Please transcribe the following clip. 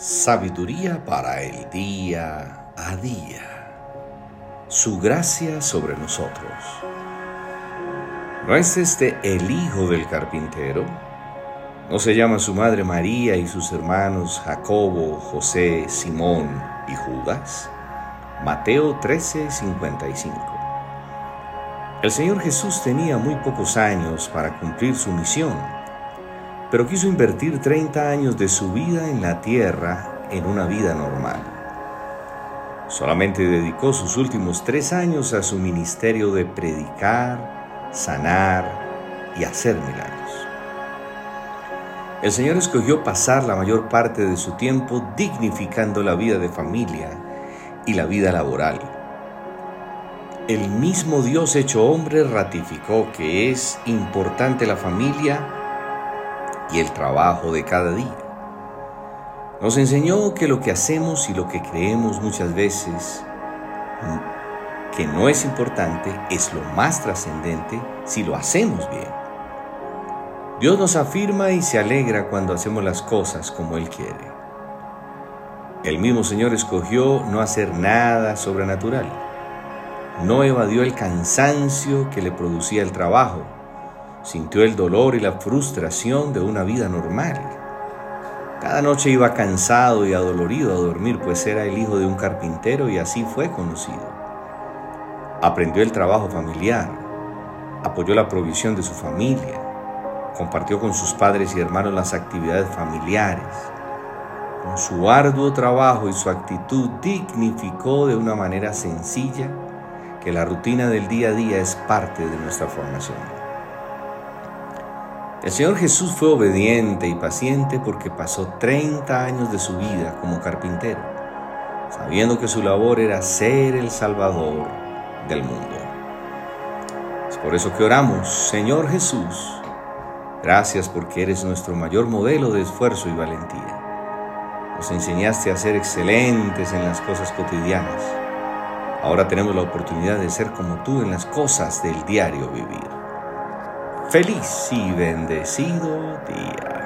Sabiduría para el día a día. Su gracia sobre nosotros. ¿No es este el hijo del carpintero? ¿No se llama su madre María y sus hermanos Jacobo, José, Simón y Judas? Mateo 13:55. El Señor Jesús tenía muy pocos años para cumplir su misión pero quiso invertir 30 años de su vida en la tierra en una vida normal. Solamente dedicó sus últimos tres años a su ministerio de predicar, sanar y hacer milagros. El Señor escogió pasar la mayor parte de su tiempo dignificando la vida de familia y la vida laboral. El mismo Dios hecho hombre ratificó que es importante la familia y el trabajo de cada día. Nos enseñó que lo que hacemos y lo que creemos muchas veces que no es importante es lo más trascendente si lo hacemos bien. Dios nos afirma y se alegra cuando hacemos las cosas como Él quiere. El mismo Señor escogió no hacer nada sobrenatural. No evadió el cansancio que le producía el trabajo Sintió el dolor y la frustración de una vida normal. Cada noche iba cansado y adolorido a dormir, pues era el hijo de un carpintero y así fue conocido. Aprendió el trabajo familiar, apoyó la provisión de su familia, compartió con sus padres y hermanos las actividades familiares. Con su arduo trabajo y su actitud dignificó de una manera sencilla que la rutina del día a día es parte de nuestra formación. El Señor Jesús fue obediente y paciente porque pasó 30 años de su vida como carpintero, sabiendo que su labor era ser el Salvador del mundo. Es por eso que oramos, Señor Jesús, gracias porque eres nuestro mayor modelo de esfuerzo y valentía. Nos enseñaste a ser excelentes en las cosas cotidianas. Ahora tenemos la oportunidad de ser como tú en las cosas del diario vivir. Feliz y bendecido día.